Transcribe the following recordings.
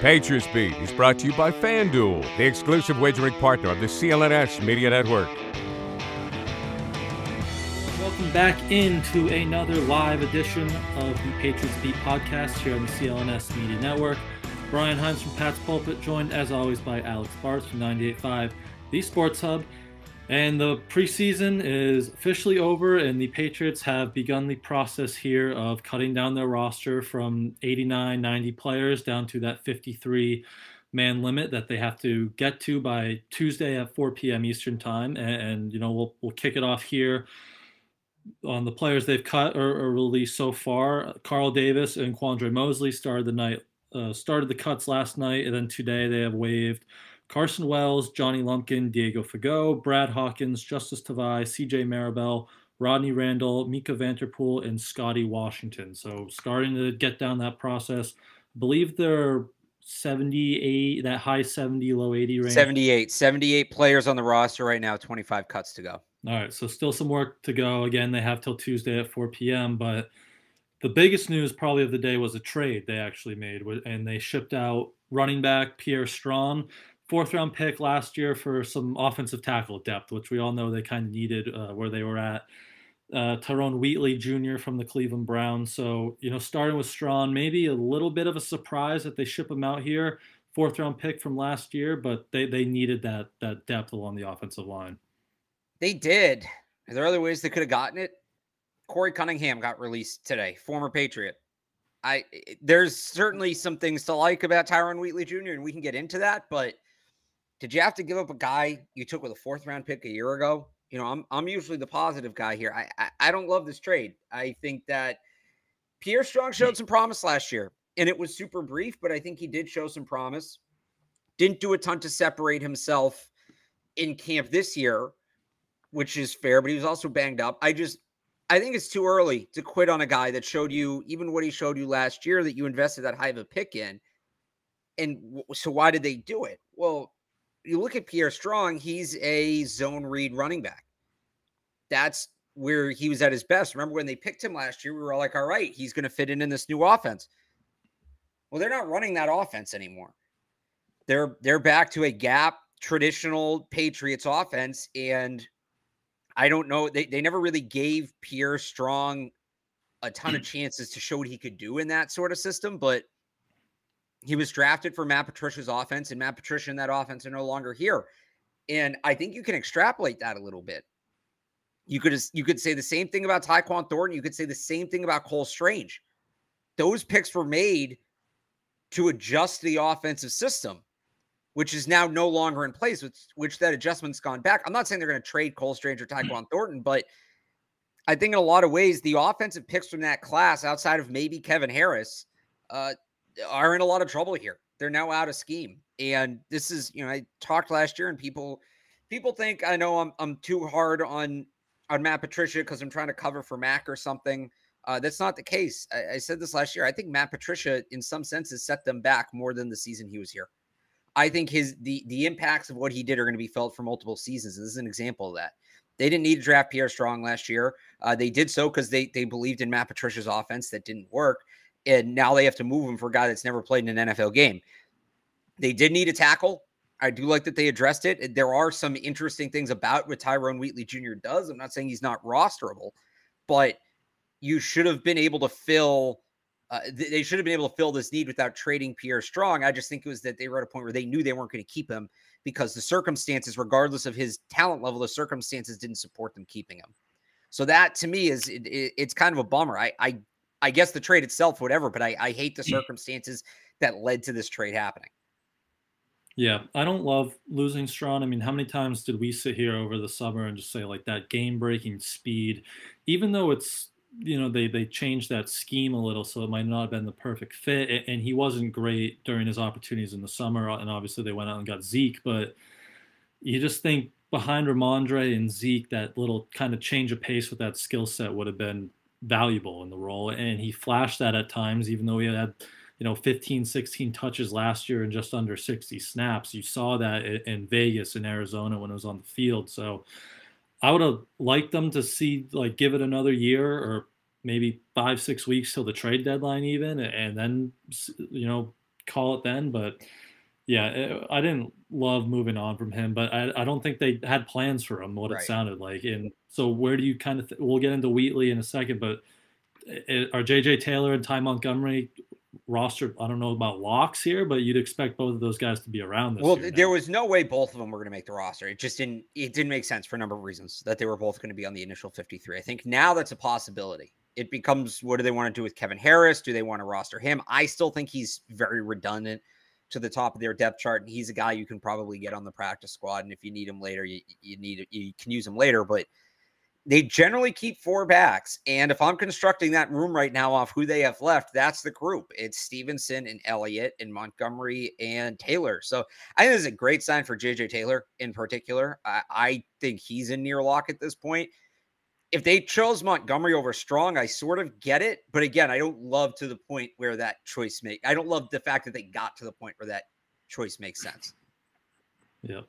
Patriots Beat is brought to you by FanDuel, the exclusive wagering partner of the CLNS Media Network. Welcome back into another live edition of the Patriots Beat podcast here on the CLNS Media Network. Brian Hines from Pat's Pulpit, joined as always by Alex Barth from 98.5, the Sports Hub. And the preseason is officially over, and the Patriots have begun the process here of cutting down their roster from 89, 90 players down to that 53 man limit that they have to get to by Tuesday at 4 p.m. Eastern time. And, and you know, we'll, we'll kick it off here on the players they've cut or, or released so far. Carl Davis and Quandre Mosley started the night, uh, started the cuts last night, and then today they have waived Carson Wells, Johnny Lumpkin, Diego Fagot, Brad Hawkins, Justice Tavai, CJ Marable, Rodney Randall, Micah Vanterpool, and Scotty Washington. So starting to get down that process. I believe they're 78, that high 70, low 80 range. 78. 78 players on the roster right now, 25 cuts to go. All right. So still some work to go. Again, they have till Tuesday at 4 p.m. But the biggest news probably of the day was a trade they actually made, and they shipped out running back Pierre Strong fourth round pick last year for some offensive tackle depth, which we all know they kind of needed uh, where they were at. Uh, Tyrone Wheatley Jr. from the Cleveland Browns. So, you know, starting with Strong, maybe a little bit of a surprise that they ship him out here. Fourth round pick from last year, but they, they needed that that depth along the offensive line. They did. Are there other ways they could have gotten it? Korey Cunningham got released today, former Patriot. I there's certainly some things to like about Tyrone Wheatley Jr. and we can get into that, but – did you have to give up a guy you took with a fourth round pick a year ago? You know, I'm I'm usually the positive guy here. I I, I don't love this trade. I think that Pierre Strong showed some promise last year, and it was super brief, but I think he did show some promise. Didn't do a ton to separate himself in camp this year, which is fair, but he was also banged up. I just I think it's too early to quit on a guy that showed you even what he showed you last year that you invested that high of a pick in. And so why did they do it? Well, you look at Pierre Strong, he's a zone read running back. That's where he was at his best. Remember when they picked him last year, we were all like, all right, he's going to fit in in this new offense. Well, they're not running that offense anymore. They're they're back to a gap traditional Patriots offense and I don't know they they never really gave Pierre Strong a ton of chances to show what he could do in that sort of system, but he was drafted for Matt Patricia's offense, and Matt Patricia and that offense are no longer here. And I think you can extrapolate that a little bit. You could you could say the same thing about Tyquan Thornton. You could say the same thing about Cole Strange. Those picks were made to adjust the offensive system, which is now no longer in place. Which which that adjustment's gone back. I'm not saying they're going to trade Cole Strange or Tyquan Thornton, but I think in a lot of ways the offensive picks from that class, outside of maybe Kevin Harris, uh, are in a lot of trouble here. They're now out of scheme. And this is, you know, I talked last year and people people think I know I'm I'm too hard on on Matt Patricia because I'm trying to cover for Mac or something. Uh, that's not the case. I, I, said this last year. I think Matt Patricia, in some senses, set them back more than the season he was here. I think his the the impacts of what he did are going to be felt for multiple seasons. And this is an example of that. They didn't need to draft Pierre Strong last year. Uh, they did so because they they believed in Matt Patricia's offense that didn't work and now they have to move him for a guy that's never played in an NFL game. They did need a tackle. I do like that they addressed it. There are some interesting things about what Tyrone Wheatley Jr. does. I'm not saying he's not rosterable, but you should have been able to fill. Uh, they should have been able to fill this need without trading Pierre Strong. I just think it was that they were at a point where they knew they weren't going to keep him because the circumstances, regardless of his talent level, the circumstances didn't support them keeping him. So that to me is it, it, it's kind of a bummer. I, I I guess the trade itself, whatever, but I, I hate the mm. circumstances that led to this trade happening. Yeah, I don't love losing Strong. I mean, how many times did we sit here over the summer and just say like that game breaking speed, even though it's you know they they changed that scheme a little, so it might not have been the perfect fit. And he wasn't great during his opportunities in the summer, uh, and obviously they went out and got Zeke, but you just think behind Rhamondre and Zeke, that little kind of change of pace with that skill set would have been valuable in the role. And he flashed that at times, even though he had, you know, 15, 16 touches last year and just under 60 snaps. You saw that in Vegas in Arizona when it was on the field. So I would have liked them to see, like, give it another year or maybe five, six weeks till the trade deadline, even, and then, you know, call it then. But yeah, it, I didn't love moving on from him, but I, I don't think they had plans for him. What right. it sounded like, and so where do you kind of? Th- we'll get into Wheatley in a second, but it, are JJ Taylor and Ty Montgomery roster. I don't know about locks here, but you'd expect both of those guys to be around this. Well, there was no way both of them were going to make the roster. It just didn't. It didn't make sense for a number of reasons that they were both going to be on the initial 53. I think now that's a possibility. It becomes what do they want to do with Kevin Harris? Do they want to roster him? I still think he's very redundant to the top of their depth chart, and he's a guy you can probably get on the practice squad. And if you need him later, you, you need you can use him later, but they generally keep four backs. And if I'm constructing that room right now off who they have left, that's the group. It's Stevenson and Elliott and Montgomery and Taylor. So I think this is a great sign for JJ Taylor in particular. I, I think he's in near lock at this point. If they chose Montgomery over Strong, I sort of get it. But again, I don't love to the point where that choice make. I don't love the fact that they got to the point where that choice makes sense. Yeah.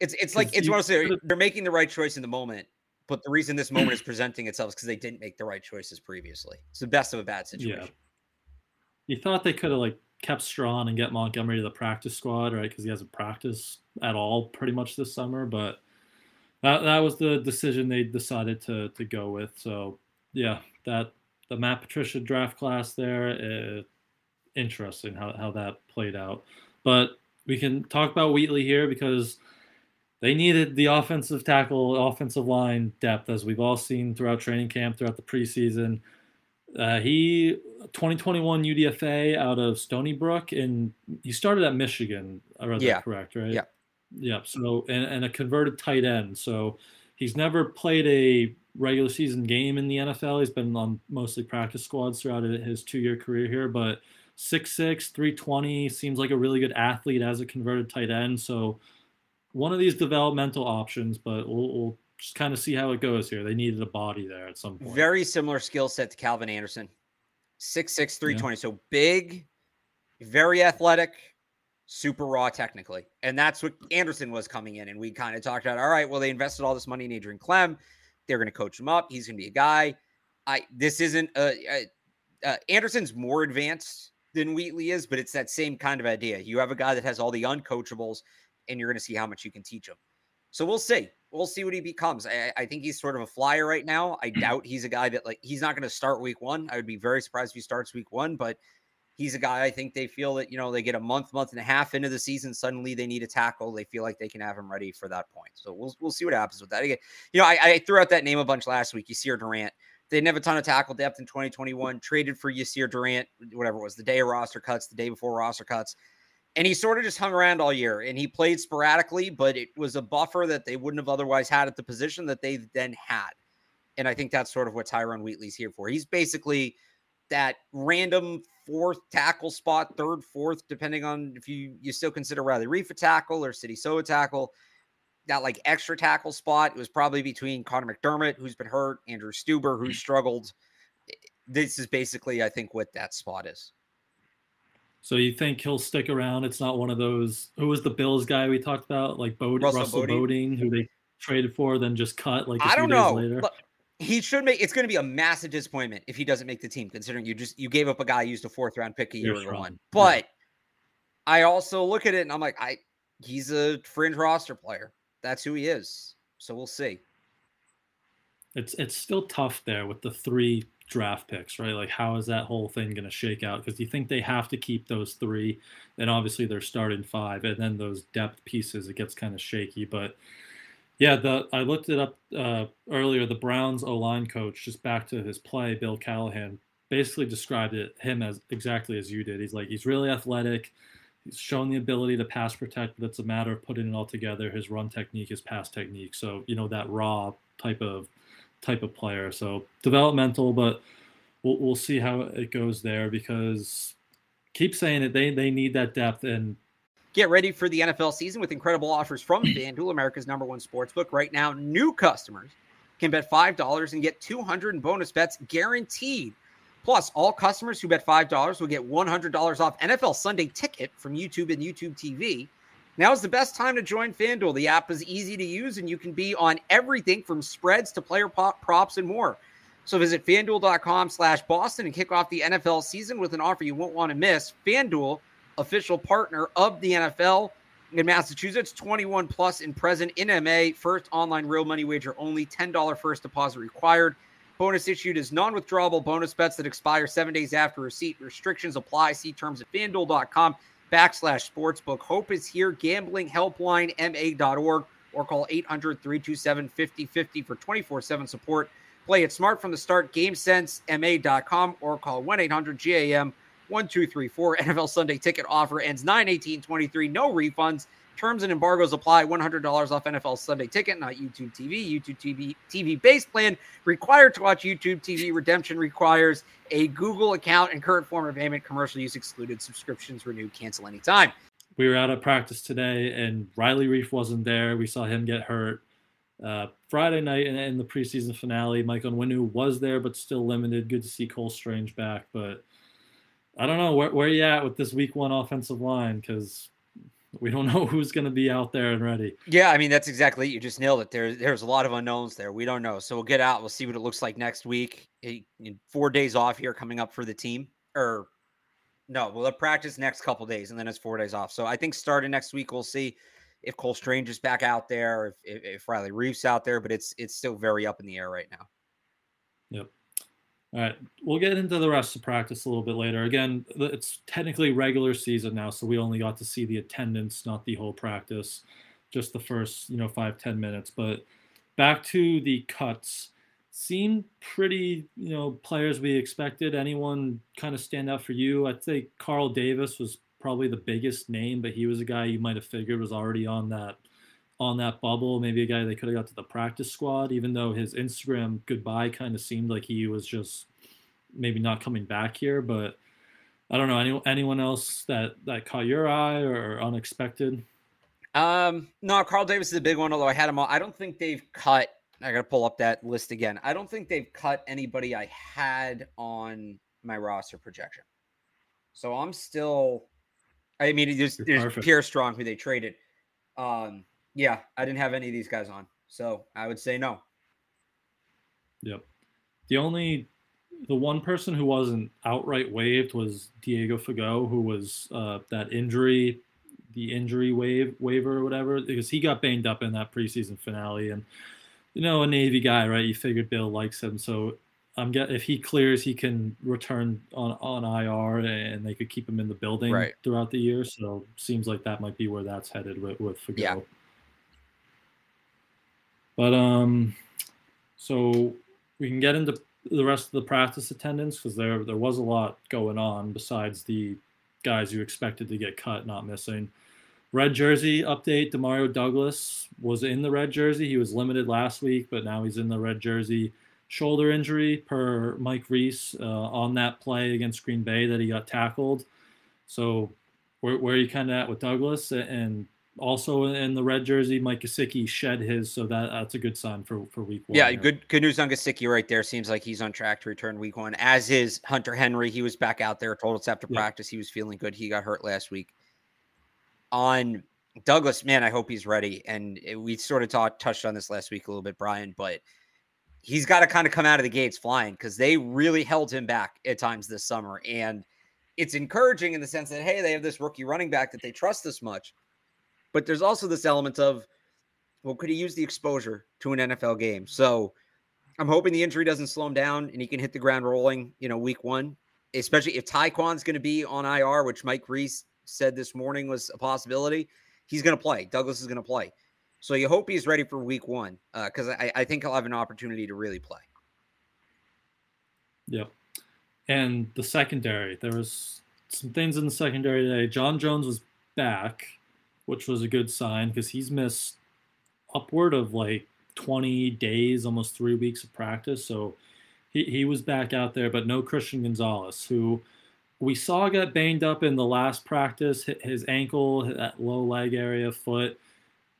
It's it's like it's one of those they're making the right choice in the moment but the reason this moment is presenting itself is because they didn't make the right choices previously. It's the best of a bad situation. Yeah. You thought they could have like kept Strong and get Montgomery to the practice squad, right? Because he hasn't practiced at all pretty much this summer. But that that was the decision they decided to to go with. So yeah, that the Matt Patricia draft class there, uh, interesting how how that played out. But we can talk about Wheatley here because they needed the offensive tackle, offensive line depth, as we've all seen throughout training camp, throughout the preseason. Uh, he 2021 UDFA out of Stony Brook, and he started at Michigan. I read yeah. that correct, right? Yeah. Yeah. So and, and a converted tight end. So he's never played a regular season game in the NFL. He's been on mostly practice squads throughout his two year career here, but 6'6, 320 seems like a really good athlete as a converted tight end. So one of these developmental options, but we'll, we'll just kind of see how it goes here. They needed a body there at some point. Very similar skill set to Calvin Anderson. 6'6, 320. Yeah. So big, very athletic, super raw technically. And that's what Anderson was coming in. And we kind of talked about, all right, well, they invested all this money in Adrian Klemm. They're going to coach him up. He's going to be a guy. I this isn't a, a uh, Anderson's more advanced than Wheatley is, but it's that same kind of idea. You have a guy that has all the uncoachables and you're going to see how much you can teach him. So we'll see. We'll see what he becomes. I, I, think he's sort of a flyer right now. I doubt he's a guy that like he's not going to start week one. I would be very surprised if he starts week one, but he's a guy I think they feel that you know they get a month, month and a half into the season. Suddenly they need a tackle. They feel like they can have him ready for that point. So we'll we'll see what happens with that. Again, you know, I, I threw out that name a bunch last week. Yasir Durant. They didn't have a ton of tackle depth in 2021. Traded for Yasir Durant, whatever it was, the day of roster cuts, the day before roster cuts and he sort of just hung around all year and he played sporadically, but it was a buffer that they wouldn't have otherwise had at the position that they then had. And I think that's sort of what Tyrone Wheatley's here for. He's basically that random fourth tackle spot, third, fourth, depending on if you you still consider Riley Reiff a tackle or Sidy Sow a tackle. That like extra tackle spot. It was probably between Connor McDermott, who's been hurt, Andrew Stueber, who mm. struggled. This is basically, I think, what that spot is. So you think he'll stick around? It's not one of those. Who was the Bills guy we talked about, like Bode, Russell, Russell Bodine, who they traded for, then just cut like I don't know. Look, he should make. It's going to be a massive disappointment if he doesn't make the team, considering you just you gave up a guy used a fourth round pick a year ago. One, but yeah. I also look at it and I'm like, I he's a fringe roster player. That's who he is. So we'll see. It's it's still tough there with the three draft picks, right? Like, how is that whole thing going to shake out? Because you think they have to keep those three, and obviously they're starting five, and then those depth pieces, it gets kind of shaky. But yeah, the I looked it up uh, earlier. The Browns O line coach, just back to his play, Bill Callahan, basically described it him as exactly as you did. He's like he's really athletic. He's shown the ability to pass protect, but it's a matter of putting it all together. His run technique, his pass technique. So you know that raw type of type of player. So developmental, but we'll, we'll see how it goes there because keep saying it. They, they need that depth and Get ready for the NFL season with incredible offers from FanDuel, America's number one sports book. Right now, new customers can bet $5 and get 200 in bonus bets guaranteed. Plus, all customers who bet $5 will get $100 off NFL Sunday ticket from YouTube and YouTube TV. Now is the best time to join FanDuel. The app is easy to use and you can be on everything from spreads to player props and more. So visit fanduel.com slash Boston and kick off the NFL season with an offer you won't want to miss. FanDuel, official partner of the NFL in Massachusetts, 21 plus and present in MA. First online real money wager only, $10 first deposit required. Bonus issued is non withdrawable bonus bets that expire seven days after receipt. Restrictions apply. See terms at fanduel.com backslash sportsbook. Hope is here. Gambling helpline ma.org or call 800 327 5050 for 24 7 support. Play it smart from the start. GameSenseMA.com or call 1 800 GAM 1234. NFL Sunday ticket offer ends 9 18 23. No refunds. Terms and embargoes apply. $100 off NFL Sunday ticket, not YouTube TV. YouTube TV TV base plan required to watch YouTube TV. Redemption requires a Google account and current form of payment. Commercial use excluded. Subscriptions renewed. Cancel anytime. We were out at practice today, and Riley Reiff wasn't there. We saw him get hurt. Uh, Friday night in, in the preseason finale, Mike Onwenu was there, but still limited. Good to see Cole Strange back, but I don't know where, where you at with this week one offensive line because we don't know who's going to be out there and ready. Yeah, I mean that's exactly it. You just nailed it. There, there's a lot of unknowns there. We don't know, so we'll get out. We'll see what it looks like next week. four days off here coming up for the team, or no, we'll have practice next couple days, and then it's four days off. So I think starting next week, we'll see if Cole Strange is back out there, if, if, if Riley Reiff's out there, but it's it's still very up in the air right now. Yep. All right, we'll get into the rest of practice a little bit later. Again, it's technically regular season now, so we only got to see the attendance, not the whole practice, just the first, you know, five ten minutes. But back to the cuts, seemed pretty, you know, players we expected. Anyone kind of stand out for you? I'd say Carl Davis was probably the biggest name, but he was a guy you might have figured was already on that on that bubble. Maybe a guy they could have got to the practice squad, even though his Instagram goodbye kind of seemed like he was just maybe not coming back here. But I don't know any, anyone else that that caught your eye or unexpected. Um, no, Carl Davis is a big one. Although I had him all, I don't think they've cut. I got to pull up that list again. I don't think they've cut anybody I had on my roster projection. So I'm still. I mean, there's, there's Pierre Strong who they traded. Um, yeah, I didn't have any of these guys on. So I would say no. Yep. The only the one person who wasn't outright waived was Diego Fagot, who was uh, that injury, the injury wave waiver or whatever, because he got banged up in that preseason finale. And you know, a Navy guy, right? You figured Bill likes him, so I'm get if he clears, he can return on on IR, and they could keep him in the building right. throughout the year. So seems like that might be where that's headed with with Fagot. Yeah. But um, so we can get into the rest of the practice attendance because there there was a lot going on besides the guys you expected to get cut not missing. Red jersey update: Demario Douglas was in the red jersey. He was limited last week, but now he's in the red jersey. Shoulder injury per Mike Reiss uh, on that play against Green Bay that he got tackled. So where, where are you kind of at with Douglas and also in the red jersey, Mike Gesicki shed his, so that that's a good sign for for week one. Yeah, good good news on Gesicki right there. Seems like he's on track to return week one. As is Hunter Henry, he was back out there. Told us after yeah. practice he was feeling good. He got hurt last week. On Douglas, man, I hope he's ready. And we sort of talked touched on this last week a little bit, Brian, but he's got to kind of come out of the gates flying because they really held him back at times this summer. And it's encouraging in the sense that hey, they have this rookie running back that they trust this much but there's also this element of, well, could he use the exposure to an NFL game? So I'm hoping the injury doesn't slow him down and he can hit the ground rolling, you know, week one, especially if Tyquan's going to be on IR, which Mike Reiss said this morning was a possibility. He's going to play. Douglas is going to play. So you hope he's ready for week one because uh, I, I think he'll have an opportunity to really play. Yep. And the secondary, there was some things in the secondary today. John Jones was back which was a good sign because he's missed upward of like 20 days, almost three weeks of practice. So he, he was back out there, but no Christian Gonzalez, who we saw get banged up in the last practice, his ankle, that low leg area, foot.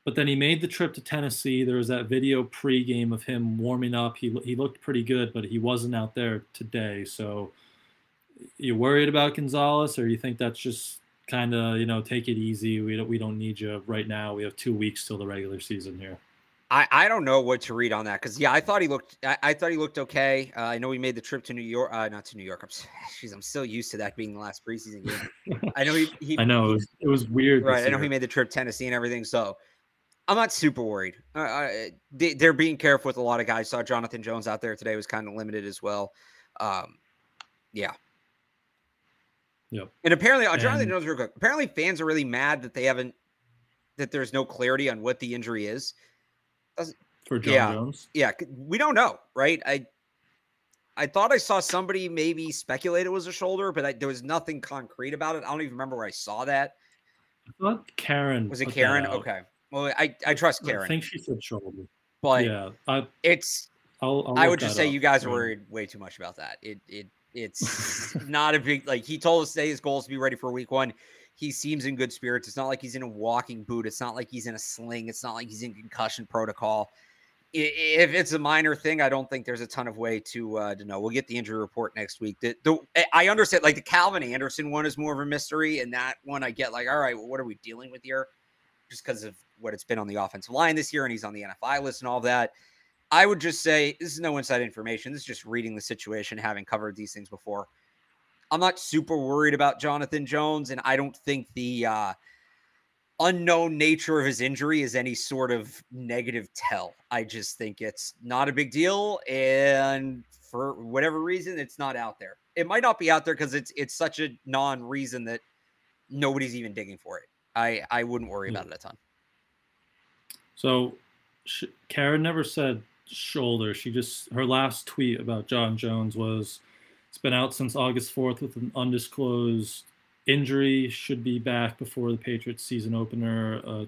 But then he made the trip to Tennessee. There was that video pregame of him warming up. He, he looked pretty good, but he wasn't out there today. So you worried about Gonzalez, or you think that's just kind of you know take it easy. We don't we don't need you right now. We have two weeks till the regular season here. I, I don't know what to read on that because yeah, I thought he looked I, I thought he looked okay. Uh, I know he made the trip to New York, uh, not to New York. I'm jeez, I'm still used to that being the last preseason game. I know he, he I know it was it was weird. right. I know he made the trip Tennessee and everything, so I'm not super worried. Uh, they, are being careful with a lot of guys. Saw Jonathan Jones out there today was kind of limited as well. Um, yeah. Yep. And apparently, Jones, real quick. Apparently, fans are really mad that they haven't that there's no clarity on what the injury is for John yeah, Jones. Yeah, we don't know, right? I I thought I saw somebody maybe speculate it was a shoulder, but I, there was nothing concrete about it. I don't even remember where I saw that. I thought Karen was it Karen? Okay, well, I I trust Karen. I think she said shoulder, but yeah, I, it's. I'll, I'll i would just say up. you guys are worried way too much about that. It it it's not a big like he told us today his goal is to be ready for week one he seems in good spirits. It's not like he's in a walking boot. It's not like he's in a sling. It's not like he's in concussion protocol. If it's a minor thing, I don't think there's a ton of way to uh, to know. We'll get the injury report next week. The, the, I understand, like the Calvin Anderson one is more of a mystery, and that one I get like, all right, well, what are we dealing with here? Just because of what it's been on the offensive line this year, and he's on the NFI list and all that. I would just say this is no inside information. This is just reading the situation, having covered these things before. I'm not super worried about Jonathan Jones, and I don't think the uh, unknown nature of his injury is any sort of negative tell. I just think it's not a big deal, and for whatever reason, it's not out there. It might not be out there because it's it's such a non-reason that nobody's even digging for it. I I wouldn't worry about it a ton. So, Karen never said shoulder. She just her last tweet about John Jones was it's been out since August 4th with an undisclosed injury. Should be back before the Patriots season opener. A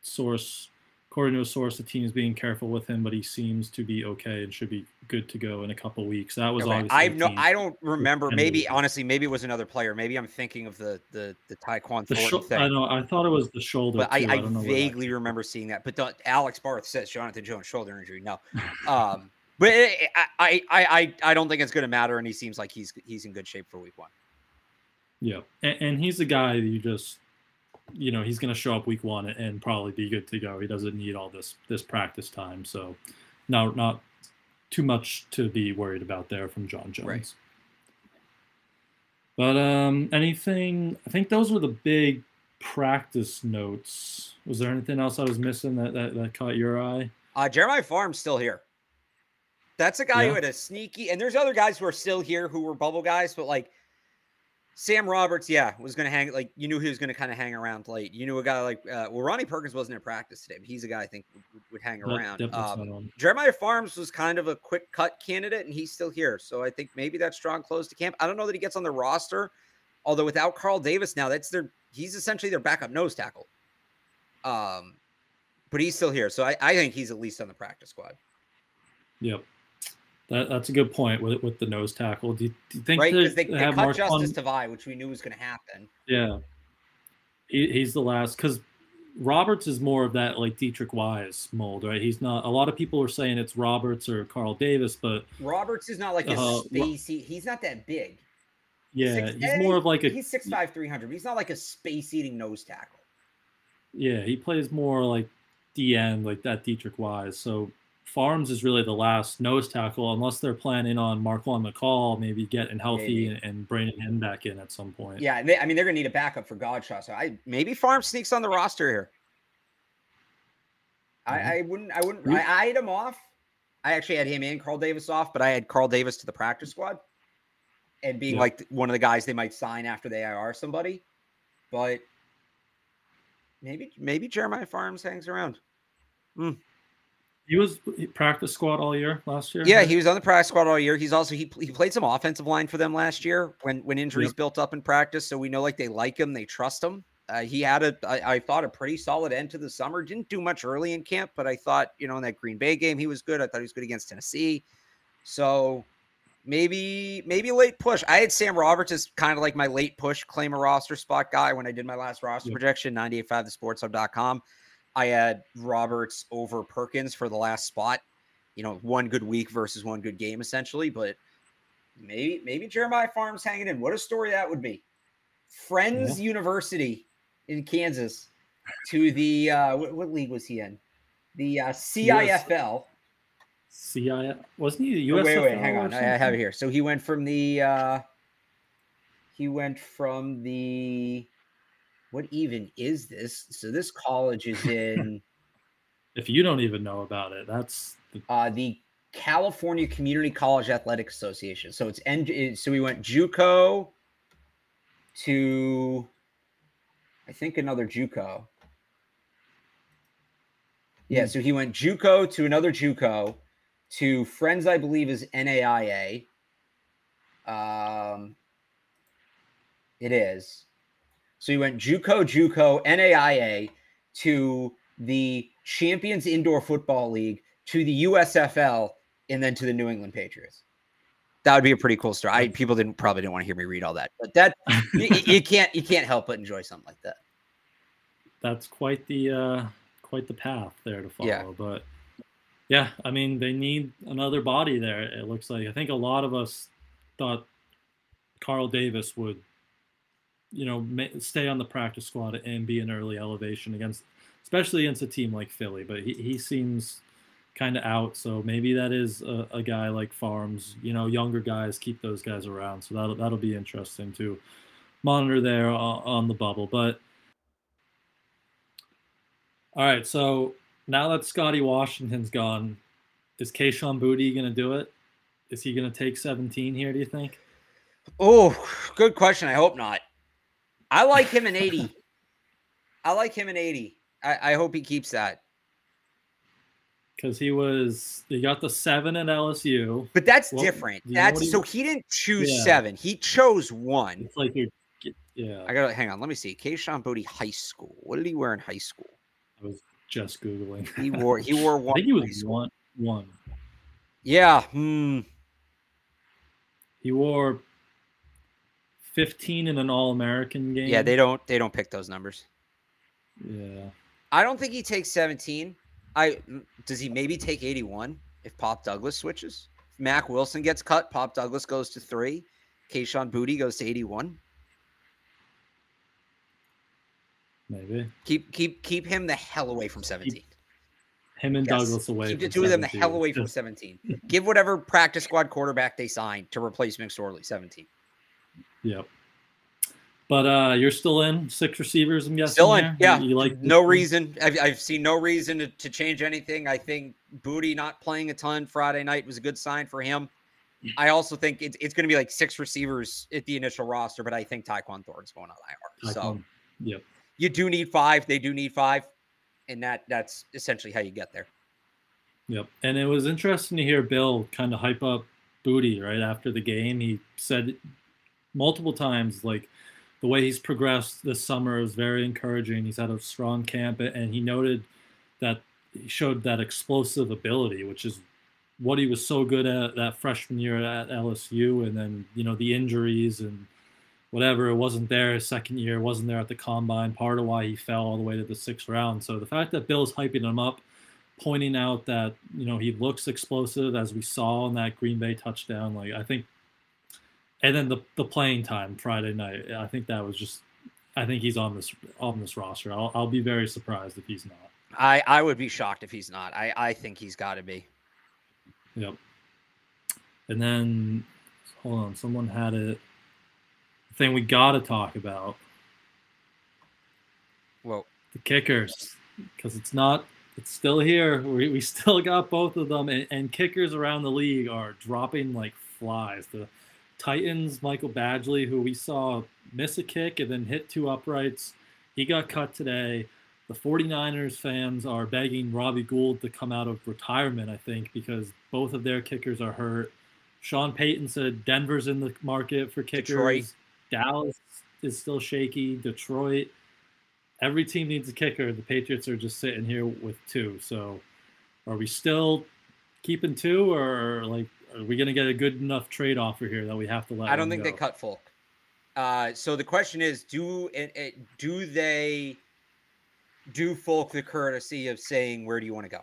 source, according to a source, the team is being careful with him, but he seems to be okay and should be good to go in a couple weeks. That was August. I no, I don't remember. Maybe honestly, maybe it was another player. Maybe I'm thinking of the the the Tyquan the Thornton thing. I know. I thought it was the shoulder. But I, I, I vaguely remember seeing that. But the, Alex Barth says Jonathan Jones shoulder injury. No. Um, but it, I, I, I, I don't think it's going to matter, and he seems like he's he's in good shape for week one. Yeah, and, and he's a guy you just, you know, he's going to show up week one and probably be good to go. He doesn't need all this this practice time, so not not too much to be worried about there from John Jones. Right. But um, anything? I think those were the big practice notes. Was there anything else I was missing that that, that caught your eye? Uh, Jeremiah Pharms still here. That's a guy yeah. who had a sneaky, and there's other guys who are still here who were bubble guys, but like Sam Roberts, yeah, was going to hang. Like you knew he was going to kind of hang around late. You knew a guy like uh, well, Ronnie Perkins wasn't in practice today, but he's a guy I think would, would hang around. Um, Jeremiah Pharms was kind of a quick cut candidate, and he's still here. So I think maybe that strong close to camp. I don't know that he gets on the roster, although without Carl Davis now, that's their he's essentially their backup nose tackle. Um, but he's still here, so I, I think he's at least on the practice squad. Yep. That, that's a good point with with the nose tackle. Do you, do you think right because they, they cut Justice Tavai, which we knew was going to happen. Yeah, he, he's the last because Roberts is more of that like Deatrich Wise mold, right? He's not. A lot of people are saying it's Roberts or Carl Davis, but Roberts is not like a uh, spacey. He's not that big. Yeah, six, he's more of like a. He's six five, three hundred. He's not like a space eating nose tackle. Yeah, he plays more like DN, like that Deatrich Wise. So Pharms is really the last nose tackle, unless they're planning on Marquan McCall maybe getting healthy and, and, bringing him back in at some point. Yeah, they, I mean they're gonna need a backup for Godchaux, So I maybe Pharms sneaks on the roster here. I, mm-hmm. I wouldn't. I wouldn't. I eyed him off. I actually had him and Carl Davis off, but I had Carl Davis to the practice squad, and being yeah. like one of the guys they might sign after they IR somebody. But maybe maybe Jeremiah Pharms hangs around. Hmm. He was practice squad all year last year. Yeah, he was on the practice squad all year. He's also he he played some offensive line for them last year when when injuries yep. built up in practice. So we know like they like him, they trust him. Uh, he had a I, I thought a pretty solid end to the summer. Didn't do much early in camp, but I thought you know in that Green Bay game he was good. I thought he was good against Tennessee. So maybe maybe late push. I had Sam Roberts as kind of like my late push claim a roster spot guy when I did my last roster yep. projection 985thesportshub.com. I had Roberts over Perkins for the last spot. You know, one good week versus one good game, essentially. But maybe maybe Jeremiah Pharms hanging in. What a story that would be. Friends yeah. University in Kansas to the uh, what, what, league was he in? The uh, CIFL. CI wasn't he the Oh, USFL? wait, wait, hang on. I I have it here. So he went from the. Uh, he went from the. What even is this? So this college is in If you don't even know about it, that's the, uh, the California Community College Athletic Association. So it's N. So we went JUCO to, I think another JUCO. Yeah, so he went JUCO to another JUCO to Friends, I believe, is NAIA. Um, it is. So he went JUCO, JUCO, NAIA to the Champions Indoor Football League to the USFL and then to the New England Patriots. That would be a pretty cool story. I people didn't probably didn't want to hear me read all that, but that you, you can't you can't help but enjoy something like that. that's quite the uh quite the path there to follow. Yeah. But yeah, I mean they need another body there. It looks like I think a lot of us thought Carl Davis would, you know, stay on the practice squad and be an early elevation against, especially against a team like Philly. But he, he seems kind of out, so maybe that is a, a guy like Pharms. You know, younger guys keep those guys around, so that'll that'll be interesting to monitor there on, on the bubble. But all right, so now that Scotty Washington's gone, is Kayshon Boutte going to do it? Is he going to take 17 here, do you think? Oh, good question. I hope not. I like him in 80. I like him in 80. I, I hope he keeps that. Because he was, he got the seven at LSU. But that's Well, different. you know what That's he- so he didn't choose Yeah. seven. He chose one. It's like you're, yeah, I gotta hang on. Let me see. Kayshon Boutte High School. What did he wear in high school? I was just Googling. He wore he wore I one. think he was one, one. Yeah. Hmm. He wore 15 in an All American game. Yeah, they don't they don't pick those numbers. Yeah. I don't think he takes 17. I does he maybe take 81 if Pop Douglas switches? If Mack Wilson gets cut, Pop Douglas goes to three. Kayshon Boutte goes to 81. Maybe. Keep keep keep him the hell away from 17. Him and Yes. Douglas away. Keep the from two of them the hell away from 17. Give whatever practice squad quarterback they sign to replace McSorley 17. Yep. But uh, you're still in six receivers. I'm guessing. Still in, there? yeah. You, you like No reason. I've, I've seen no reason to, to change anything. I think Boutte not playing a ton Friday night was a good sign for him. I also think it's, it's going to be like six receivers at the initial roster, but I think Tyquan Thorne's going on IR. So Yep. you do need five. They do need five. And that that's essentially how you get there. Yep. And it was interesting to hear Bill kind of hype up Boutte right after the game. He said multiple times, like, the way he's progressed this summer is very encouraging. He's had a strong camp, and he noted that he showed that explosive ability, which is what he was so good at that freshman year at LSU. And then, you know, the injuries and whatever, it wasn't there his second year, wasn't there at the combine, part of why he fell all the way to the sixth round. So the fact that Bill's hyping him up, pointing out that you know he looks explosive as we saw in that Green Bay touchdown. Like I think, and then the the playing time Friday night. I think that was just. I think he's on this on this roster. I'll I'll be very surprised if he's not. I, I would be shocked if he's not. I, I think he's got to be. Yep. And then, hold on. Someone had it. The thing we got to talk about Well, the kickers because it's not it's still here we, we still got both of them and, and kickers around the league are dropping like flies the titans michael badgley who we saw miss a kick and then hit two uprights he got cut today the 49ers fans are begging robbie gould to come out of retirement i think because both of their kickers are hurt sean payton said denver's in the market for kickers Detroit. dallas is still shaky detroit every team needs a kicker. The Patriots are just sitting here with two. So, are we still keeping two, or like are we going to get a good enough trade offer here that we have to let? I don't think they cut Folk. Uh, so the question is, do it, it, do they do Folk the courtesy of saying where do you want to go?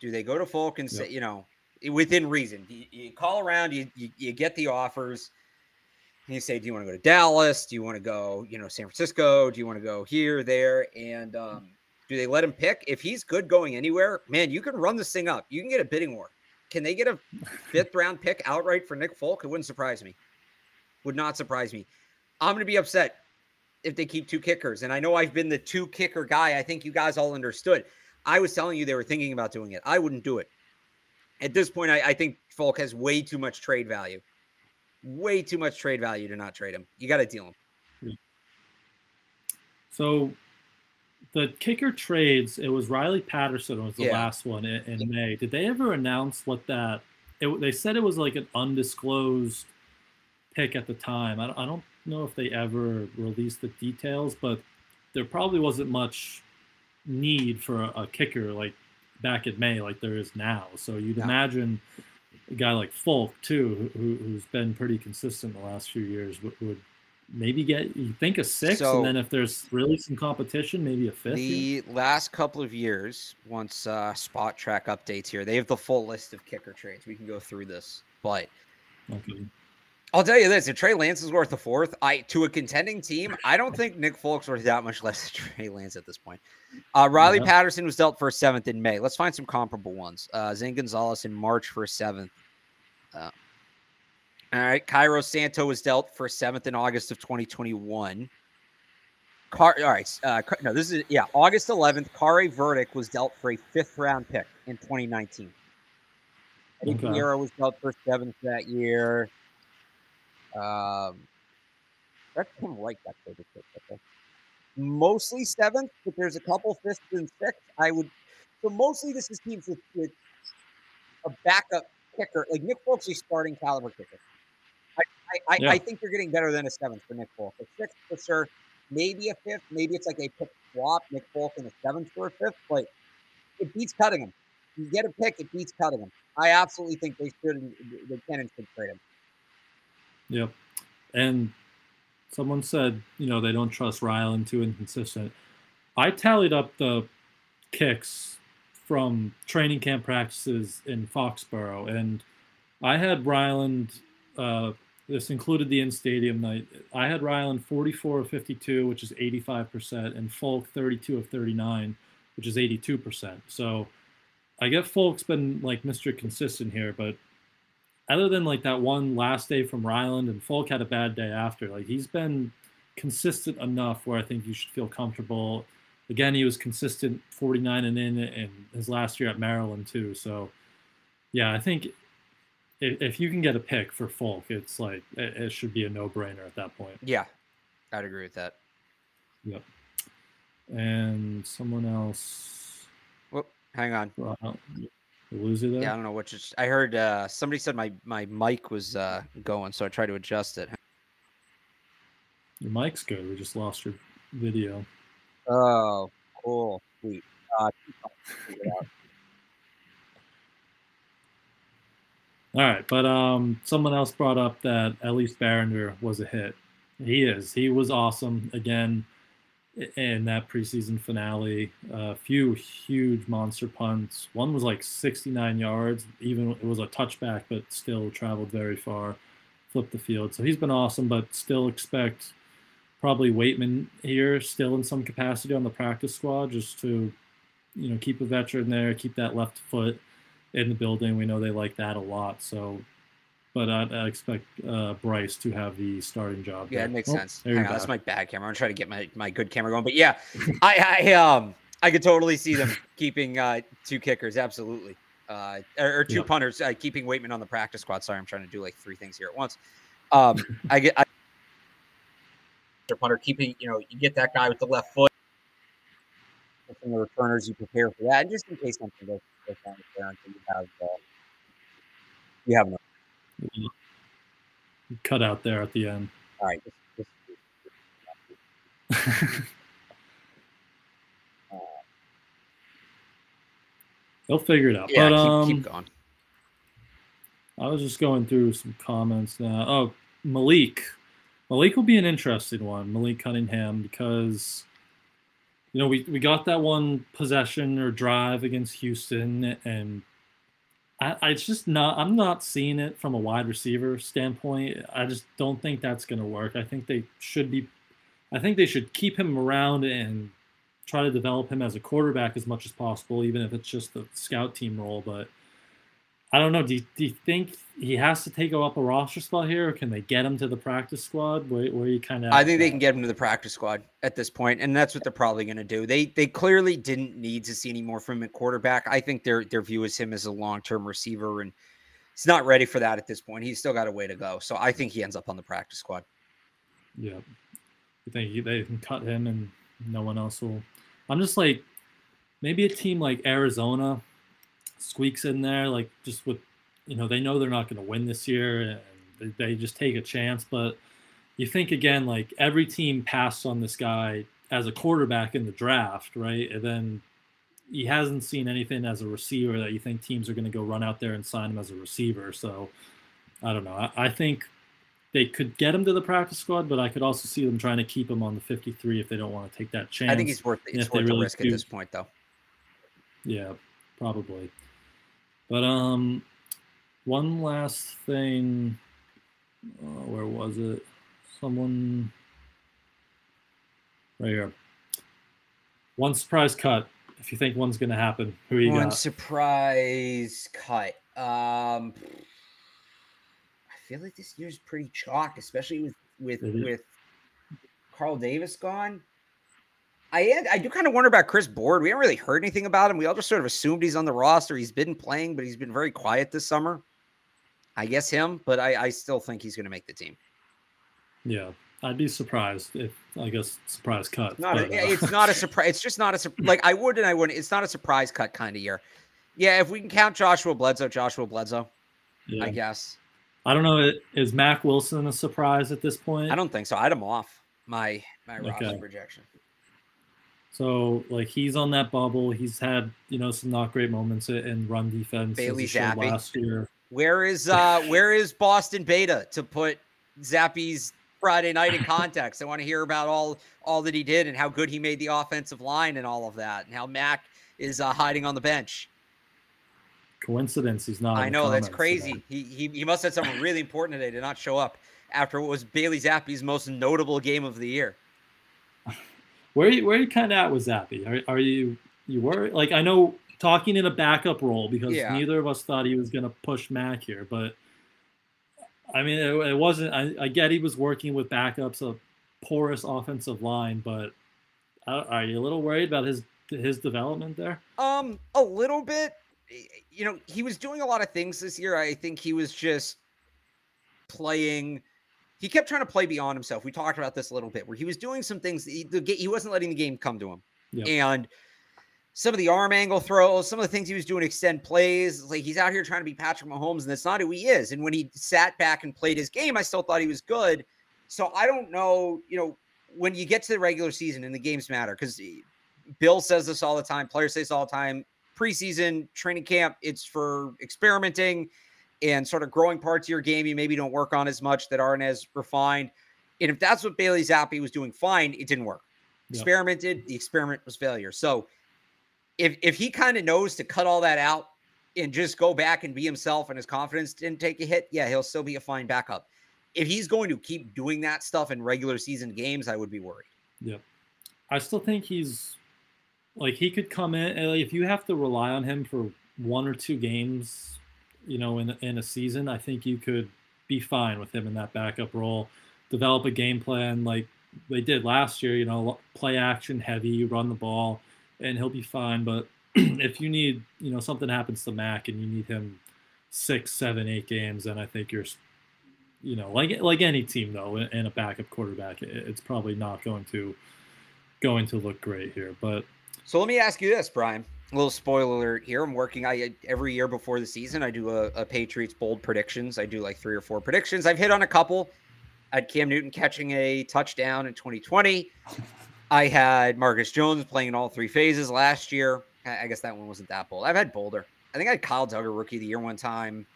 Do they go to Folk and say, Yep. you know, within reason? You, you call around, you, you you get the offers, and you say, do you want to go to Dallas? Do you want to go, you know, San Francisco? Do you want to go here, there? And um, Do they let him pick? If he's good going anywhere, man, you can run this thing up. You can get a bidding war. Can they get a fifth round pick outright for Nick Folk? It wouldn't surprise me. Would not surprise me. I'm going to be upset if they keep two kickers. And I know I've been the two kicker guy. I think you guys all understood. I was telling you they were thinking about doing it. I wouldn't do it. At this point, I, I think Folk has way too much trade value. Way too much trade value to not trade him. You got to deal him. So the kicker trades, it was Riley Patterson was the Yeah. last one in, in May. Did they ever announce what that? It, they said it was like an undisclosed pick at the time. I, don't- I don't know if they ever released the details, but there probably wasn't much need for a, a kicker like back in May, like there is now. So you'd No. imagine a guy like Folk too, who, who's been pretty consistent the last few years, would, would maybe get you think a six, So- and then if there's really some competition, maybe a fifth. here? The last couple of years, once uh, Spotrac updates here, they have the full list of kicker trades. We can go through this, but Okay. I'll tell you this: if Trey Lance is worth a fourth, I to a contending team, I don't think Nick Folk's worth that much less than Trey Lance at this point. Uh, Riley Yeah. Patterson was dealt for a seventh in May. Let's find some comparable ones. Uh, Zane Gonzalez in March for a seventh. Uh, all right, Cairo Santos was dealt for seventh in August of 2021. Car, all right, uh, Car- no, this is yeah, August 11th. Kaare Vedvik was dealt for a fifth round pick in 2019. Eddie Okay. Was dealt for seventh that year. Um, that's kind of like that. pick, okay. Mostly seventh, but there's a couple fifths and sixth. I would so mostly this is teams with, with a backup kicker. Like Nick Folk's a starting caliber kicker. I Yeah. I think you're getting better than a seventh for Nick Folk. A sixth for sure, maybe a fifth, maybe it's like a pick swap, Nick Folk and a seventh for a fifth, but it beats cutting him. You get a pick, it beats cutting him. I absolutely think they should they can and should trade him. Yep. And someone said, you know, they don't trust Ryland too inconsistent. I tallied up the kicks from training camp practices in Foxborough, and I had Ryland. Uh, this included the in-stadium night. I had Ryland 44 of 52, which is 85%, and Folk 32 of 39, which is 82%. So I get Folk's been like Mr. Consistent here, but other than like that one last day from Ryland and Folk had a bad day after, like he's been consistent enough where I think you should feel comfortable. Again, he was consistent 49 and in in his last year at Maryland too. So yeah, I think if, if you can get a pick for Folk, it's like it, it should be a no-brainer at that point. Yeah, I'd agree with that. Yep. And someone else, Well, hang on. we lose you there. Yeah, I don't know what just I heard uh somebody said my my mic was uh going, so I tried to adjust it. Your mic's good. We just lost your video. Oh, cool. Sweet. Uh, keep going. Figure it out. All right, but um, someone else brought up that at least Baringer was a hit. He is. He was awesome again in that preseason finale. A few huge monster punts. One was like 69 yards. Even it was a touchback, but still traveled very far. Flipped the field. So he's been awesome, but still expect probably Waldman here still in some capacity on the practice squad just to you know keep a veteran there, keep that left foot in the building. We know they like that a lot. So, but I, I expect uh, Bryce to have the starting job. Yeah, there. it makes Oh, sense. there Hang you're on, that's my bad camera. I'm trying to get my, my good camera going. But yeah, I, I um I could totally see them keeping uh two kickers, absolutely. Uh or, or two Yeah. punters, uh, keeping Waldman on the practice squad. Sorry, I'm trying to do like three things here at once. Um I get I punter keeping, you know, you get that guy with the left foot. From the returners, you prepare for that, and just in case something goes, goes down there until you have uh, you have enough. cut out there at the end. All right, just, just, They'll figure it out. yeah, but keep, um, keep going. I was just going through some comments now. Oh, Malik. Malik will be an interesting one, Malik Cunningham, because you know we, we got that one possession or drive against Houston, and I, I just not I'm not seeing it from a wide receiver standpoint. I just don't think that's going to work. I think they should be. I think they should keep him around and try to develop him as a quarterback as much as possible, even if it's just the scout team role. But I don't know. Do you, do you think he has to take up a roster spot here, or can they get him to the practice squad? Where, where you kind of? I think they can get him to the practice squad at this point, and that's what they're probably going to do. They they clearly didn't need to see any more from him at quarterback. I think their their view is him as a long term receiver, and he's not ready for that at this point. He's still got a way to go. So I think he ends up on the practice squad. Yeah, you think they can cut him and no one else will? I'm just like maybe a team like Arizona squeaks in there, like just with, you know, they know they're not going to win this year and they, they just take a chance. But you think again, like every team passed on this guy as a quarterback in the draft, right? And then he hasn't seen anything as a receiver that you think teams are going to go run out there and sign him as a receiver. So I don't know. I, I, think they could get him to the practice squad, but I could also see them trying to keep him on the 53 if they don't want to take that chance. I think he's worth it's worth the really risk do, at this point, though. Yeah, probably. But um, one last thing. Uh, where was it? Someone right here. One surprise cut. If you think one's going to happen, who are you one got? surprise cut. Um, I feel like this year's pretty chalk, especially with with with Carl Davis gone. I I do kind of wonder about Chris Board. We haven't really heard anything about him. We all just sort of assumed he's on the roster. He's been playing, but he's been very quiet this summer. I guess him, but I, I still think he's going to make the team. Yeah, I'd be surprised if I guess surprise cut. Not but, a, uh... it's not a surprise. It's just not a like I would and I wouldn't. It's not a surprise cut kind of year. Yeah, if we can count Joshua Bledsoe, Joshua Bledsoe, yeah. I guess. I don't know. Is Mack Wilson a surprise at this point? I don't think so. I'd him off my my okay. roster projection. So like he's on that bubble. He's had you know some not great moments in run defense. Bailey Zappe last year. Where is uh where is Boston Beta to put Zappe's Friday night in context? I want to hear about all all that he did and how good he made the offensive line and all of that, and how Mac is uh, hiding on the bench. Coincidence? He's not. I know that's crazy. He, he he must have something really important today to not show up after what was Bailey Zappe's most notable game of the year. Where are you, where are you kind of at with Zappe? Are, are you you were like I know talking in a backup role because yeah. neither of us thought he was going to push Mac here, but I mean it, it wasn't. I, I, get he was working with backups, a porous offensive line, but are you a little worried about his his development there? Um, a little bit. You know, he was doing a lot of things this year. I think he was just playing he kept trying to play beyond himself. We talked about this a little bit, where he was doing some things. He, the, he wasn't letting the game come to him, yep. and some of the arm angle throws, some of the things he was doing, extend plays. Like he's out here trying to be Patrick Mahomes, and that's not who he is. And when he sat back and played his game, I still thought he was good. So I don't know, you know, when you get to the regular season and the games matter, because eh, Bill says this all the time, players say this all the time. Preseason training camp, it's for experimenting and sort of growing parts of your game you maybe don't work on as much that aren't as refined. And if that's what Bailey Zappe was doing, fine, it didn't work. Yep. Experimented, the experiment was failure. So if if he kind of knows to cut all that out and just go back and be himself and his confidence didn't take a hit, yeah, he'll still be a fine backup. If he's going to keep doing that stuff in regular season games, I would be worried. Yep. I still think he's like he could come in if you have to rely on him for one or two games you know, in in a season, I think you could be fine with him in that backup role. Develop a game plan like they did last year. You know, play action heavy, run the ball, and he'll be fine. But if you need, you know, something happens to Mac and you need him six, seven, eight games, then I think you're, you know, like like any team though, in a backup quarterback, it's probably not going to going to look great here. But so let me ask you this, Brian little spoiler alert here. I'm working. I every year before the season, I do a, a, Patriots bold predictions. I do like three or four predictions. I've hit on a couple. I had Cam Newton catching a touchdown in 2020. I had Marcus Jones playing in all three phases last year. I, I guess that one wasn't that bold. I've had bolder. I think I had Kyle Dugger rookie of the year one time.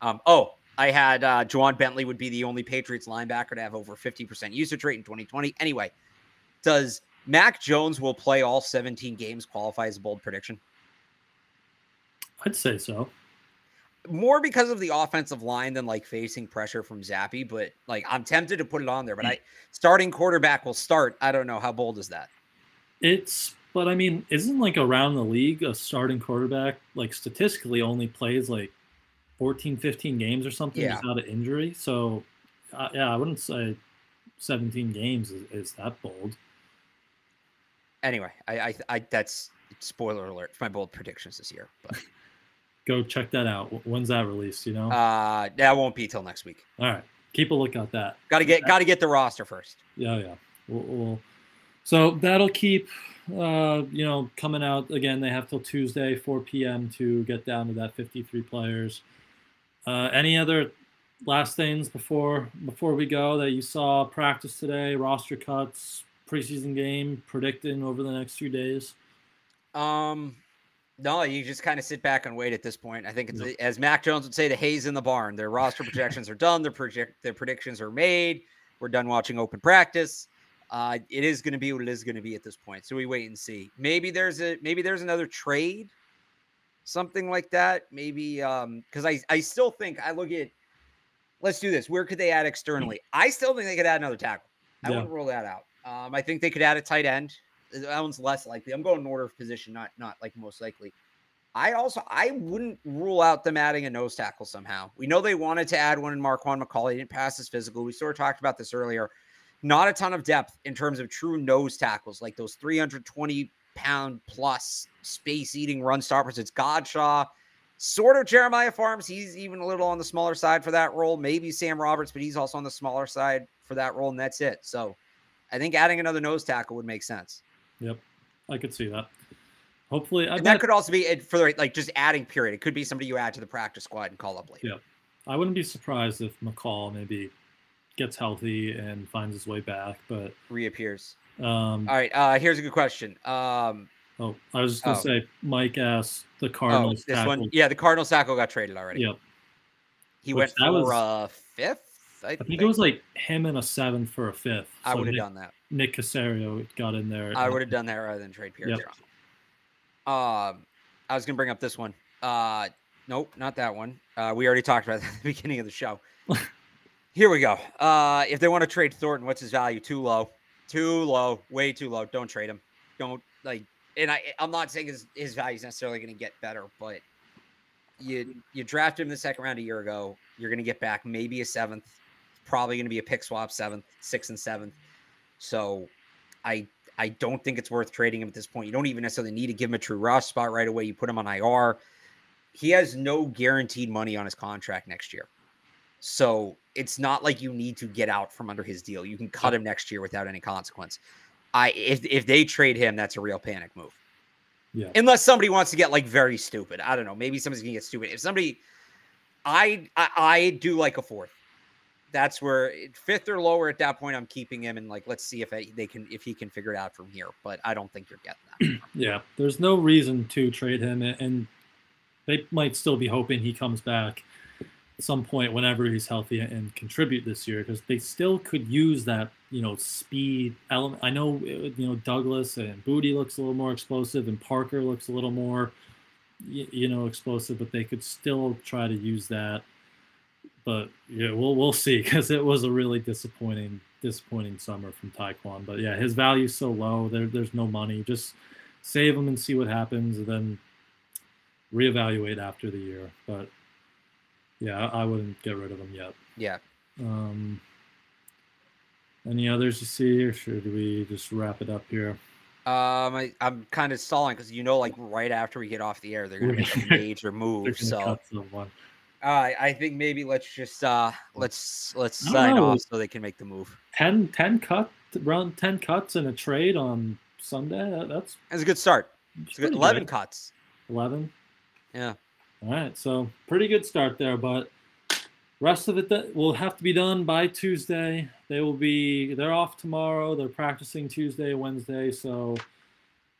Um, oh, I had uh, Ja'Whaun Bentley would be the only Patriots linebacker to have over 50% usage rate in 2020. Anyway, does Mac Jones will play all 17 games qualify as a bold prediction? I'd say so. More because of the offensive line than like facing pressure from Zappe, but like I'm tempted to put it on there. But I starting quarterback will start. I don't know how bold is that. It's But I mean, isn't like around the league a starting quarterback like statistically only plays like 14, 15 games or something Yeah. without an injury? So, uh, yeah, I wouldn't say 17 games is, is that bold. Anyway, I, I, I that's spoiler alert for my bold predictions this year. But Go check that out. When's that released? You know? uh, that won't be till next week. All right. Keep a look at that. Got to get, got to get the roster first. Yeah, yeah. We'll, we'll, so that'll keep, uh, you know, coming out again. They have till Tuesday, 4 p.m. to get down to that 53 players. Uh, any other last things before before we go that you saw practice today? Roster cuts, preseason game predicting over the next few days. Um, no, you just kind of sit back and wait at this point. I think it's Yep. as Mac Jones would say, the haze in the barn. Their roster projections are done. Their project their predictions are made. We're done watching open practice. Uh, it is going to be what it is going to be at this point. So we wait and see. Maybe there's a maybe there's another trade, something like that. Maybe um because I I still think I look at. Let's do this. Where could they add externally? I still think they could add another tackle. I Yeah. wouldn't rule that out. Um, I think they could add a tight end. That one's less likely. I'm going in order of position, not not like most likely. I also I wouldn't rule out them adding a nose tackle somehow. We know they wanted to add one in Marquan McCall. Didn't pass his physical. We sort of talked about this earlier. Not a ton of depth in terms of true nose tackles, like those 320 pound plus space eating run stoppers. It's Godchaux, sort of Jeremiah Pharms. He's even a little on the smaller side for that role. Maybe Sam Roberts, but he's also on the smaller side for that role, and that's it. So I think adding another nose tackle would make sense. Yep, I could see that. Hopefully, I And bet, that could also be it for the like just adding period. It could be somebody you add to the practice squad and call up later. Yeah. I wouldn't be surprised if McCall maybe gets healthy and finds his way back. But Reappears. um, All right. Uh here's a good question. Um oh, I was just gonna Oh. say Mike asked the oh, this tackle- one. Yeah, the Cardinals tackle got traded already. Yep. He Which went for was- uh fifth. I, I think it was like him and a seventh for a fifth. I So would have done that. Nick Caserio got in there. I would have done that rather than trade Pierre Yep. Um I was gonna bring up this one. Uh nope, not that one. Uh we already talked about that at the beginning of the show. Here we go. Uh if they want to trade Thornton, what's his value? Too low. Too low. Way too low. Don't trade him. Don't like and I I'm not saying his, his value is necessarily gonna get better, but you you drafted him the second round a year ago. You're gonna get back maybe a seventh, probably gonna be a pick swap seventh, sixth and seventh. So I I don't think it's worth trading him at this point. You don't even necessarily need to give him a true roster spot right away. You put him on IR. He has no guaranteed money on his contract next year. So it's not like you need to get out from under his deal. You can cut him next year without any consequence. I if if they trade him, that's a real panic move. Yeah. Unless somebody wants to get like very stupid. I don't know. Maybe somebody's gonna get stupid. If somebody I I, I do like a fourth. That's where fifth or lower at that point, I'm keeping him and like let's see if they can if he can figure it out from here. But I don't think you're getting that. Yeah, there's no reason to trade him, and they might still be hoping he comes back at some point whenever he's healthy and contribute this year because they still could use that you know speed element. I know uh, you know Douglas and Boutte looks a little more explosive, and Parker looks a little more you know explosive, but they could still try to use that. But yeah, we'll we'll see because it was a really disappointing disappointing summer from Tyquan. But yeah, his value's so low. There there's no money. Just save him and see what happens, and then reevaluate after the year. But yeah, I wouldn't get rid of him yet. Yeah. Um, any others you see, or should we just wrap it up here? Um, I, I'm kind of stalling because you know, like right after we get off the air, they're gonna make a major move. So. Uh, I think maybe let's just uh let's let's sign off so they can make the move. 10, 10 cut, around 10 cuts in a trade on Sunday. That, that's That's a good start. it's good eleven good. cuts. 11. Yeah. All right, so pretty good start there, but rest of it that will have to be done by Tuesday. They will be they're off tomorrow. They're practicing Tuesday, Wednesday, so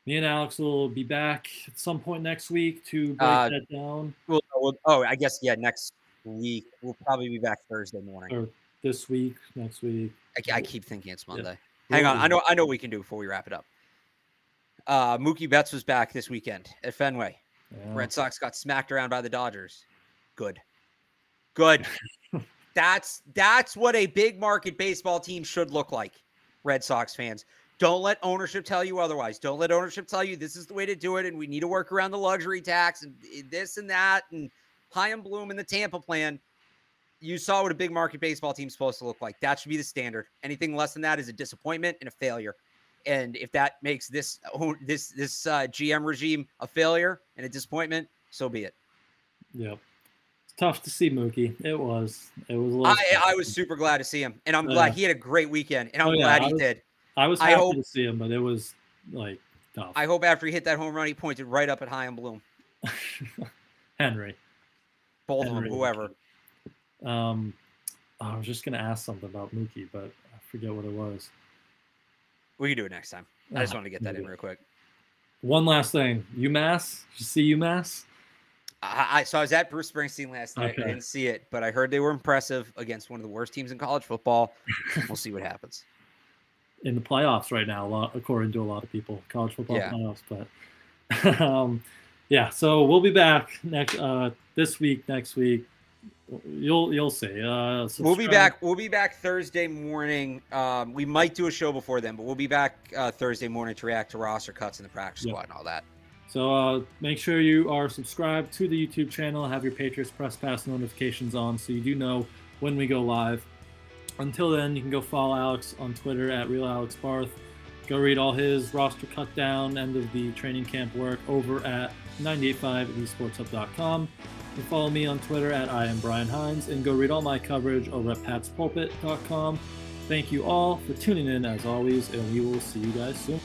me and Alex will be back at some point next week to break Uh, that down. We'll, we'll, oh, I guess yeah. Next week we'll probably be back Thursday morning. Or this week, next week. I, I keep thinking it's Monday. We'll Hang on, I know I know what we can do before we wrap it up. Uh, Mookie Betts was back this weekend at Fenway. Yeah. Red Sox got smacked around by the Dodgers. Good. Good. that's that's what a big market baseball team should look like. Red Sox fans. Don't let ownership tell you otherwise. Don't let ownership tell you this is the way to do it, and we need to work around the luxury tax and this and that and Chaim Bloom and the Tampa plan. You saw what a big market baseball team's supposed to look like. That should be the standard. Anything less than that is a disappointment and a failure. And if that makes this this this uh, GM regime a failure and a disappointment, so be it. Yep. It's tough to see Mookie. It was. It was. I, I was super glad to see him, and I'm glad he had a great weekend, and I'm oh, yeah, glad he was, did. I was happy I hope, to see him, but it was like tough. I hope after he hit that home run, he pointed right up at Chaim Bloom. Henry. Both Henry. of them, whoever. Um, I was just gonna ask something about Mookie, but I forget what it was. We can do it next time. I just uh, wanted to get that in real quick. One last thing, UMass. Did you see UMass? I, I so I was at Bruce Springsteen last night. Okay. I didn't see it, but I heard they were impressive against one of the worst teams in college football. we'll see what happens. In the playoffs right now, lot, according to a lot of people, college football yeah. playoffs. But um, yeah, so we'll be back next uh, this week, next week You'll you'll see. Uh, we'll be back. We'll be back Thursday morning. Um, we might do a show before then, but we'll be back uh, Thursday morning to react to roster cuts in the practice yep. squad and all that. So uh, make sure you are subscribed to the YouTube channel. Have your Patriots Press Pass notifications on so you do know when we go live. Until then, you can go follow Alex on Twitter at Real Alex Barth. Go read all his roster cut down, end of the training camp work over at 985thesportshub.com can follow me on Twitter at I am Brian Hines and go read all my coverage over at patspulpit.com. Thank you all for tuning in as always, and we will see you guys soon.